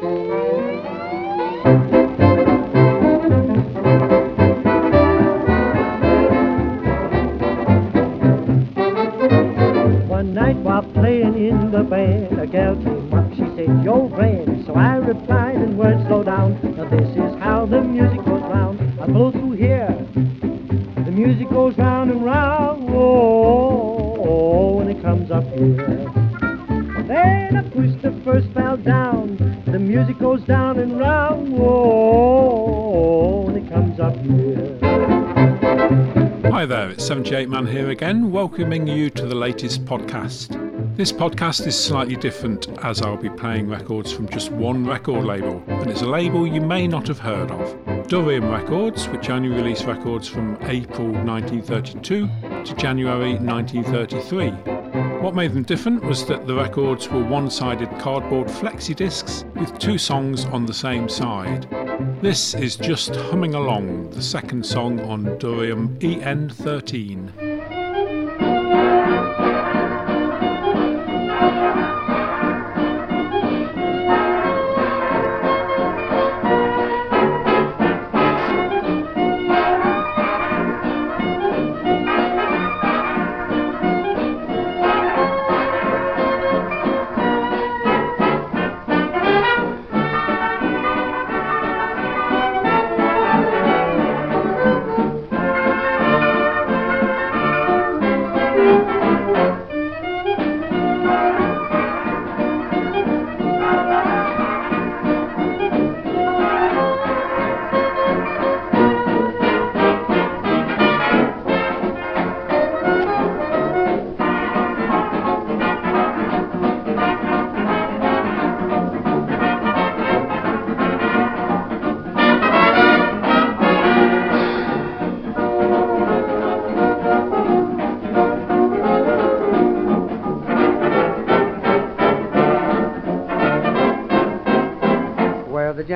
One it's 78 Man here again, welcoming you to the latest podcast. This podcast is slightly different as I'll be playing records from just one record label, and it's a label you may not have heard of. Durium Records, which only released records from April 1932 to January 1933. What made them different was that the records were one sided cardboard flexi discs with two songs on the same side. This is Just Humming Along, the second song on Durium EN13.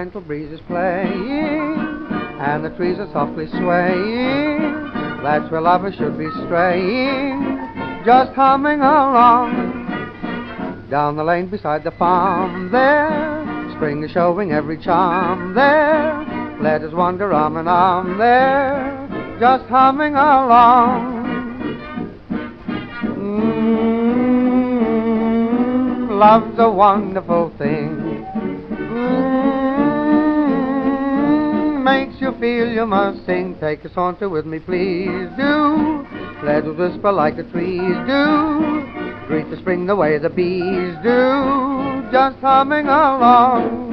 Gentle breeze is playing and the trees are softly swaying. That's where lovers should be straying, just humming along. Down the lane beside the farm there, spring is showing every charm there. Let us wander arm in arm there, just humming along. Mm, love's a wonderful thing. Makes you feel you must sing. Take a saunter with me, please do. Let us whisper like the trees do. Greet the spring the way the bees do. Just humming along.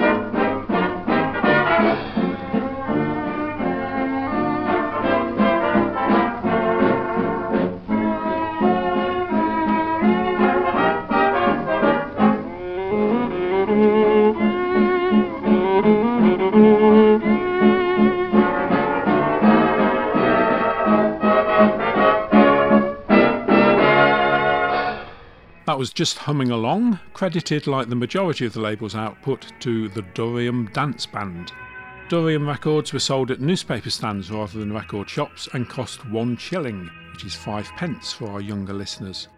Was just humming along, credited like the majority of the label's output to the Durium Dance Band. Durium records were sold at newspaper stands rather than record shops and cost one shilling, which is five pence for our younger listeners.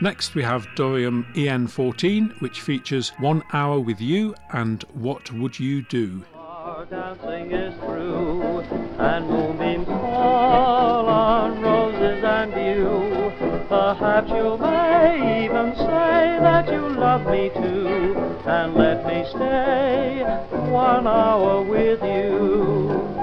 Next we have Durium EN14, which features One Hour with You and What Would You Do? Our dancing is through, and moonbeams fall on roses and you. Perhaps you may even that you love me too, and let me stay one hour with you.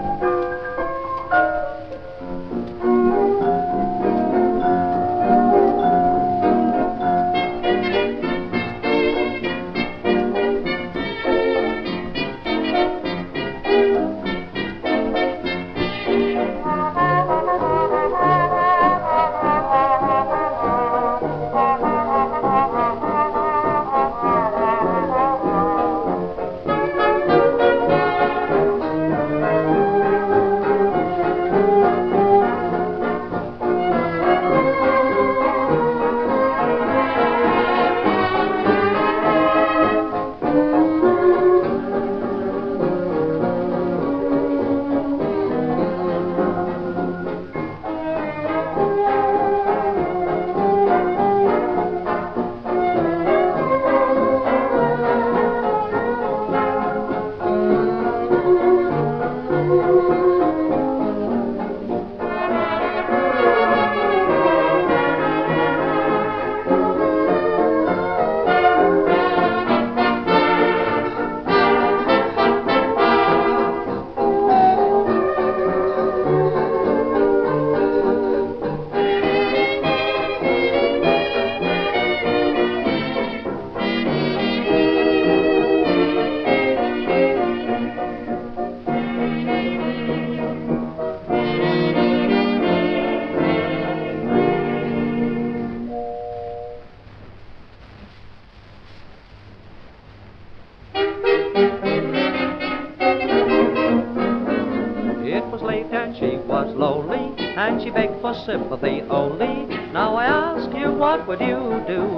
What would you do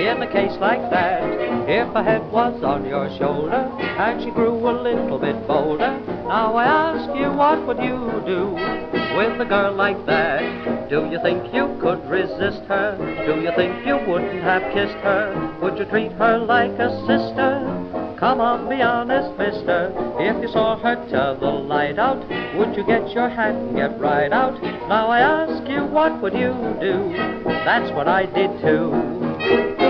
in a case like that? If a head was on your shoulder and she grew a little bit bolder, now I ask you, what would you do with a girl like that? Do you think you could resist her? Do you think you wouldn't have kissed her? Would you treat her like a sister? Come on, be honest, mister. If you saw her turn the light out, would you get your hat and get right out? Now I ask you, what would you do? That's what I did too.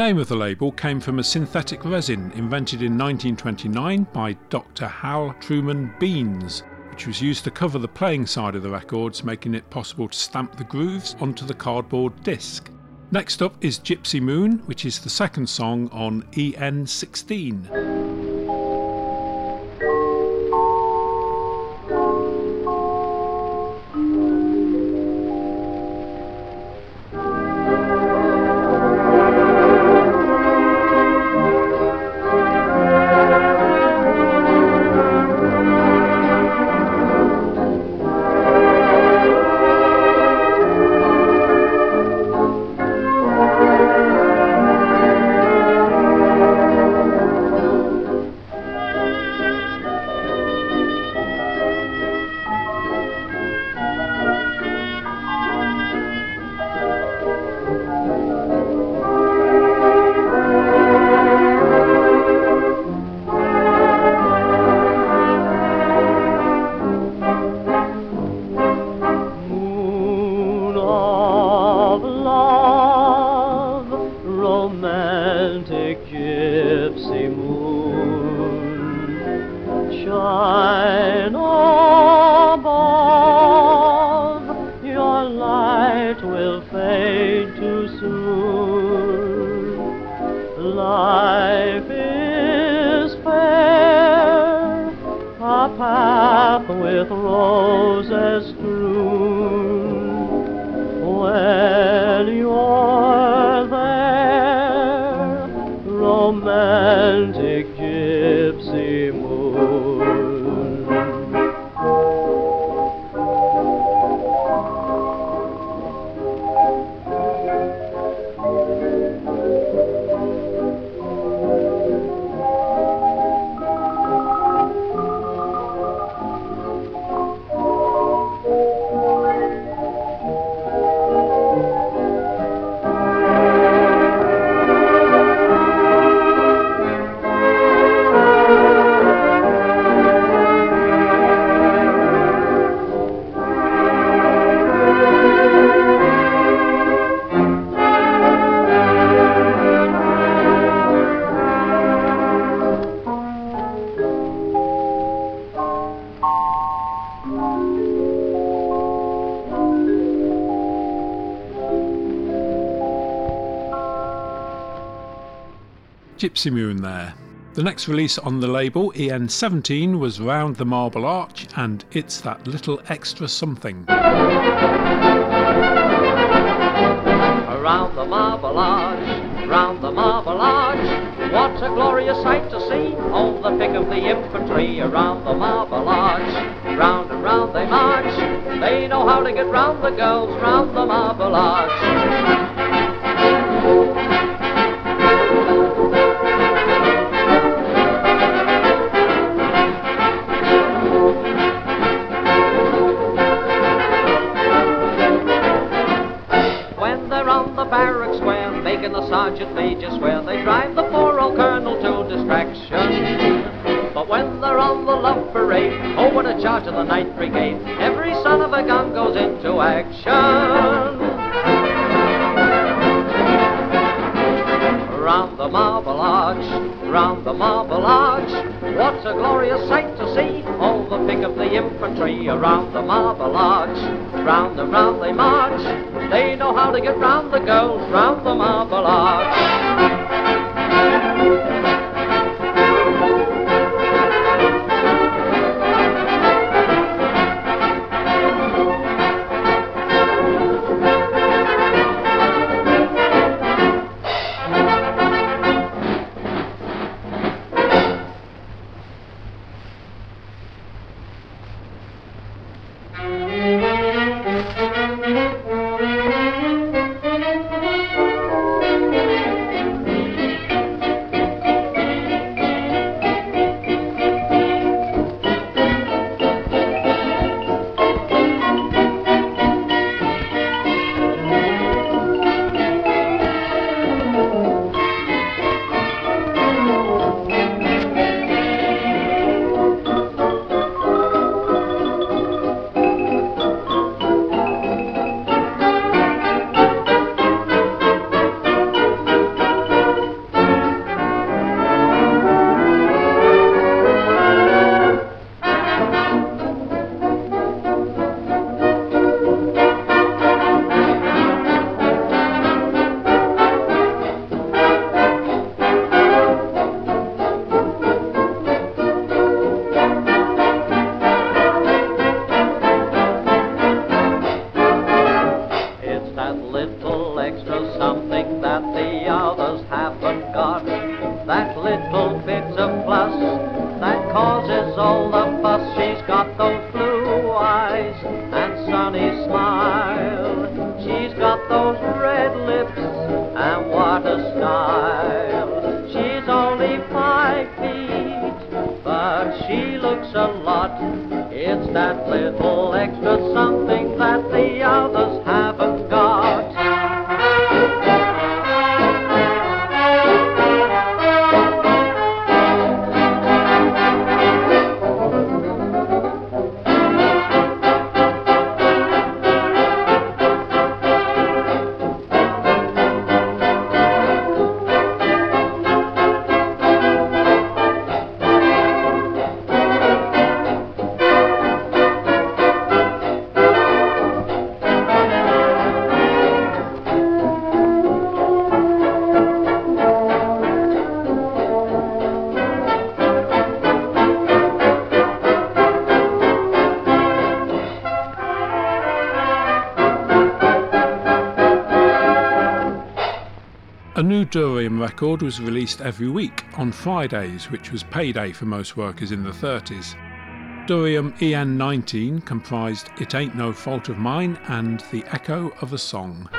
Name of the label came from a synthetic resin invented in 1929 by Dr. Hal Truman Beans, which was used to cover the playing side of the records, making it possible to stamp the grooves onto the cardboard disc. Next up is Gypsy Moon, which is the second song on EN16. Gypsy Moon there. The next release on the label, EN17, was Round the Marble Arch and It's That Little Extra Something. Around the Marble Arch, round the Marble Arch, what a glorious sight to see! Oh, the pick of the infantry around the Marble Arch, round and round they march. They know how to get round the girls round the Marble Arch. Of the night brigade, every son of a gun goes into action. Round the marble arch, round the marble arch, what a glorious sight to see! All the pick of the infantry around the marble arch, round and round they march. They know how to get round the girls round the marble arch. got those blue eyes and sunny smile. She's got those red lips and what a style. She's only five feet, but she looks a lot. It's that little extra. A new durium record was released every week on Fridays, which was payday for most workers in the 30s. Durium EN19 comprised It Ain't No Fault of Mine and The Echo of a Song.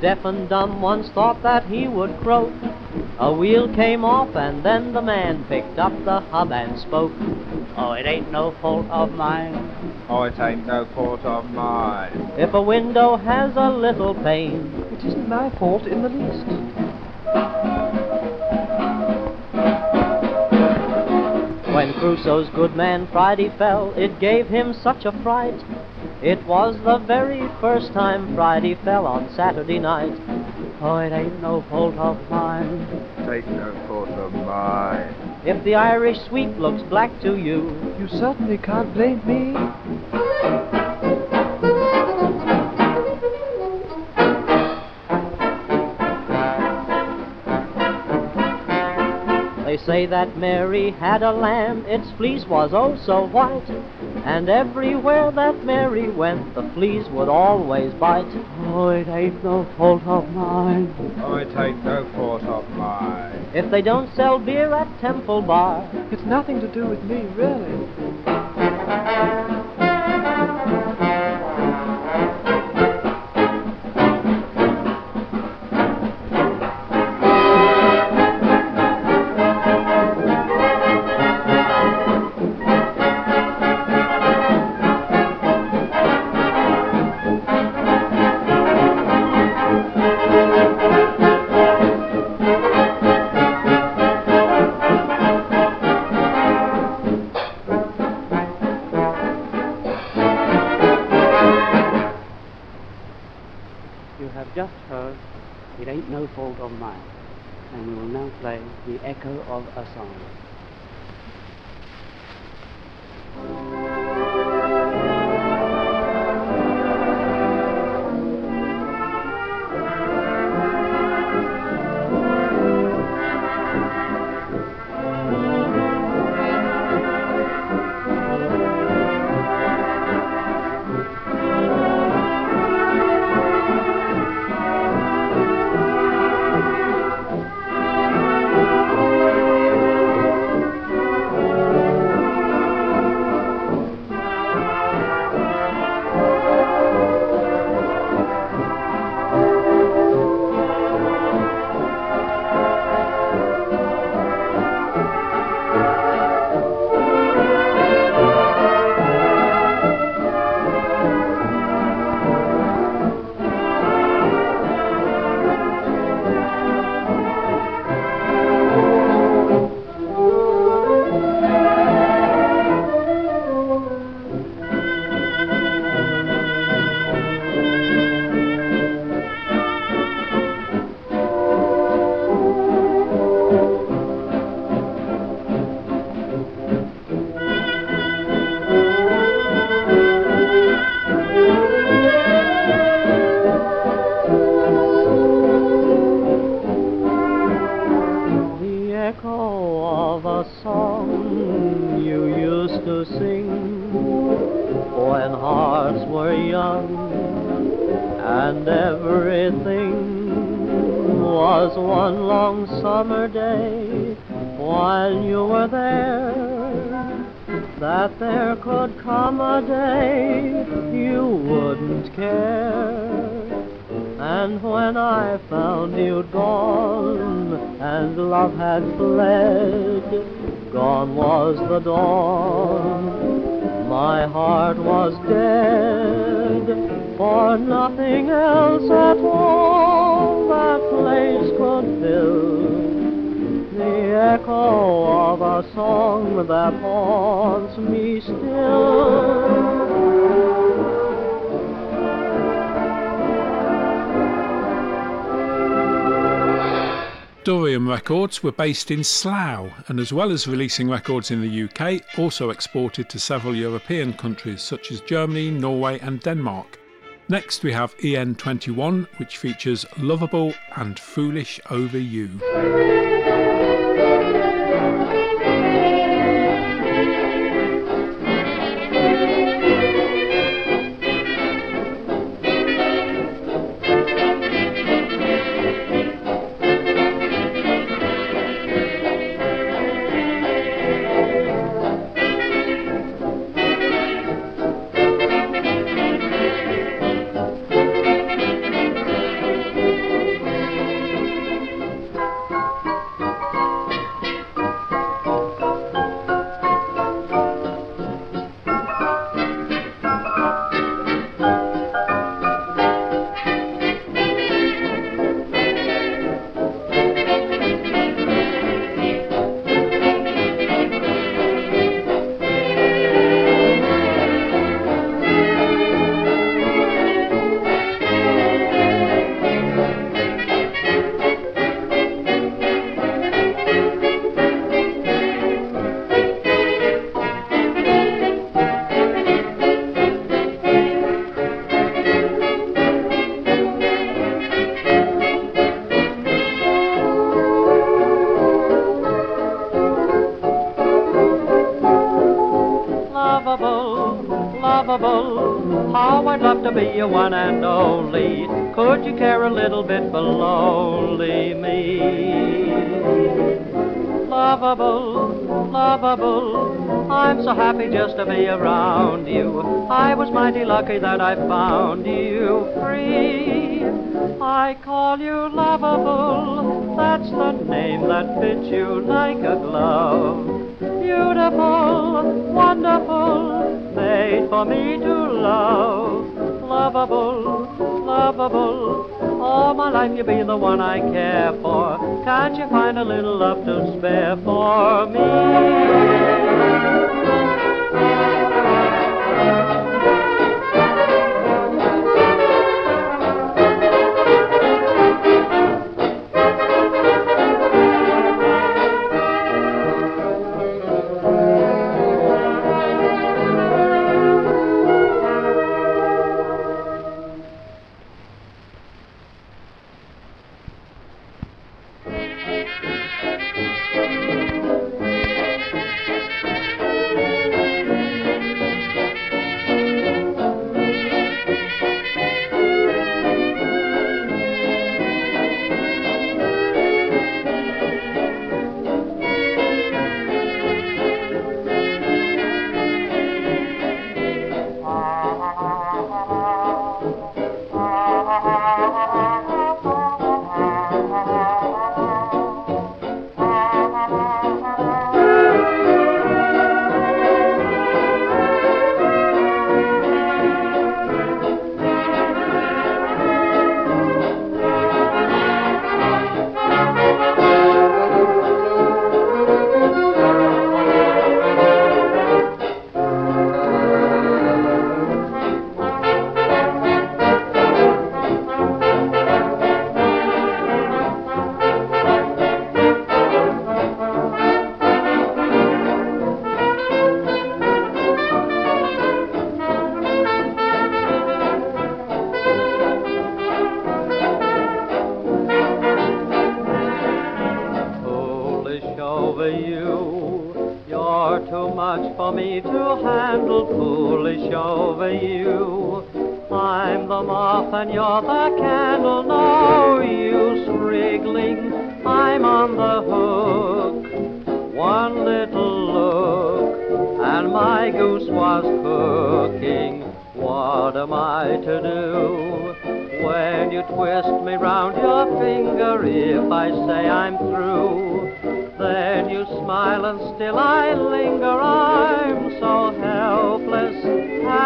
Deaf and dumb once thought that he would croak A wheel came off and then the man picked up the hub and spoke. Oh, it ain't no fault of mine. Oh, it ain't no fault of mine. If a window has a little pane, It isn't my fault in the least. When Crusoe's good man Friday fell, it gave him such a fright. It was the very first time Friday fell on Saturday night. Oh, it ain't no fault of mine. Take no fault of mine. If the Irish sweep looks black to you, You certainly can't blame me. Say that Mary had a lamb, its fleece was oh so white. And everywhere that Mary went, the fleas would always bite. Oh, it ain't no fault of mine. Oh, it ain't no fault of mine. If they don't sell beer at Temple Bar, It's nothing to do with me, really. Echo of a song that haunts me still. Durium Records were based in Slough and, as well as releasing records in the UK, also exported to several European countries such as Germany, Norway, and Denmark. Next, we have EN21, which features Lovable and Foolish Over You. Only. Could you care a little bit for lonely me? Lovable, lovable, I'm so happy just to be around you. I was mighty lucky that I found you free. I call you lovable, that's the name that fits you like a glove. Beautiful, wonderful, made for me to love. Lovable, lovable, all my life you'll be the one I care for. Can't you find a little love to spare for me?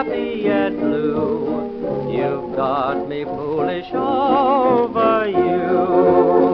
Happy yet blue. You've got me foolish over you.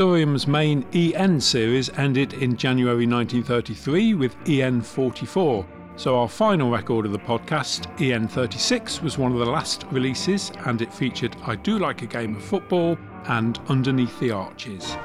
Durium's main EN series ended in January 1933 with EN 44. So, our final record of the podcast, EN 36, was one of the last releases and it featured I Do Like a Game of Football and Underneath the Arches.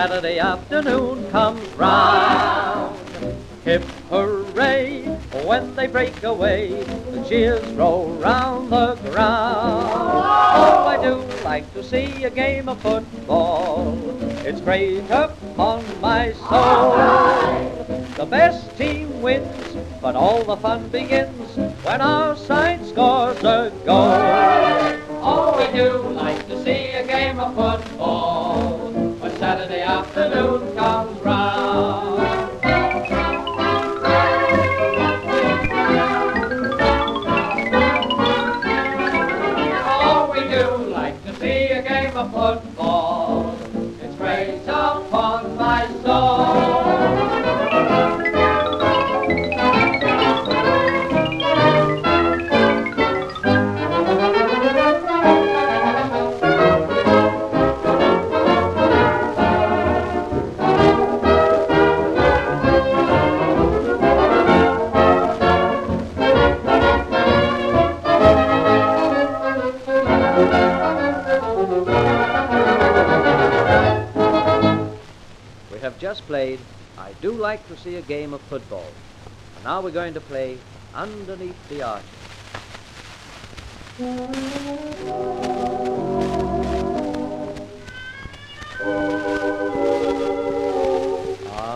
Saturday afternoon comes round. Hip hooray when they break away, the cheers roll round the ground. Oh, I do like to see a game of football. It's great upon my soul. The best team wins, but all the fun begins when our side scores a goal. Oh, we do like to see a game of football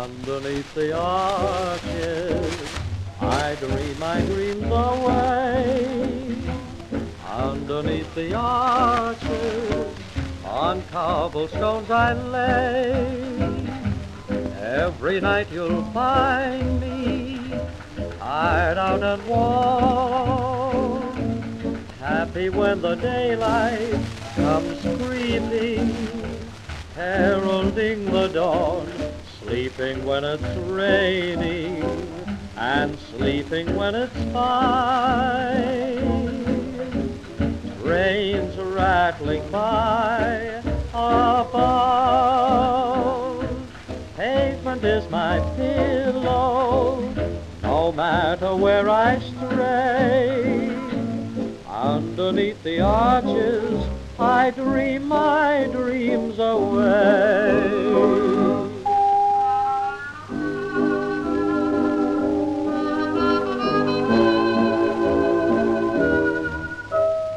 Underneath the arches, I dream my dreams away. Underneath the arches, on cobblestones I lay. Every night you'll find me tired out and worn, happy when the daylight comes creeping, heralding the dawn, sleeping when it's raining, and sleeping when it's fine. Trains rattling by above. Pavement is my pillow, no matter where I stray. Underneath the arches, I dream my dreams away.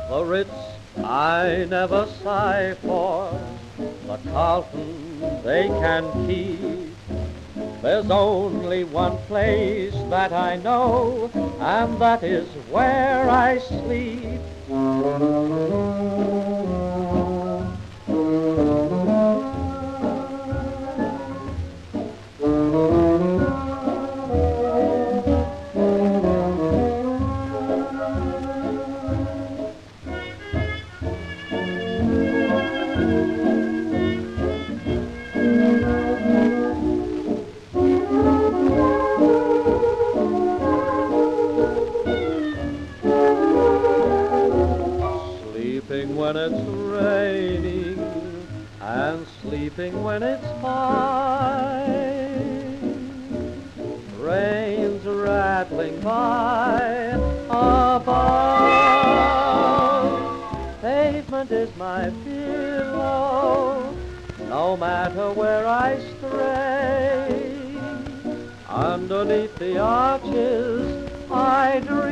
The Ritz I never sigh for, the Carlton they can keep. There's only one place that I know, and that is where I sleep. When it's raining and sleeping when it's fine. Rain's rattling by above. Pavement is my pillow, no matter where I stray. Underneath the arches, I dream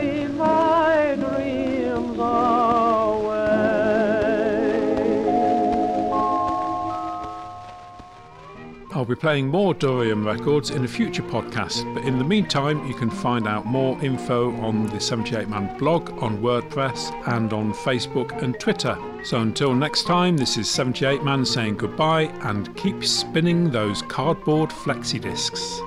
I'll be playing more Durium records in a future podcast, but in the meantime, you can find out more info on the 78 Man blog, on WordPress, and on Facebook and Twitter. So until next time, this is 78 Man saying goodbye and keep spinning those cardboard flexi discs.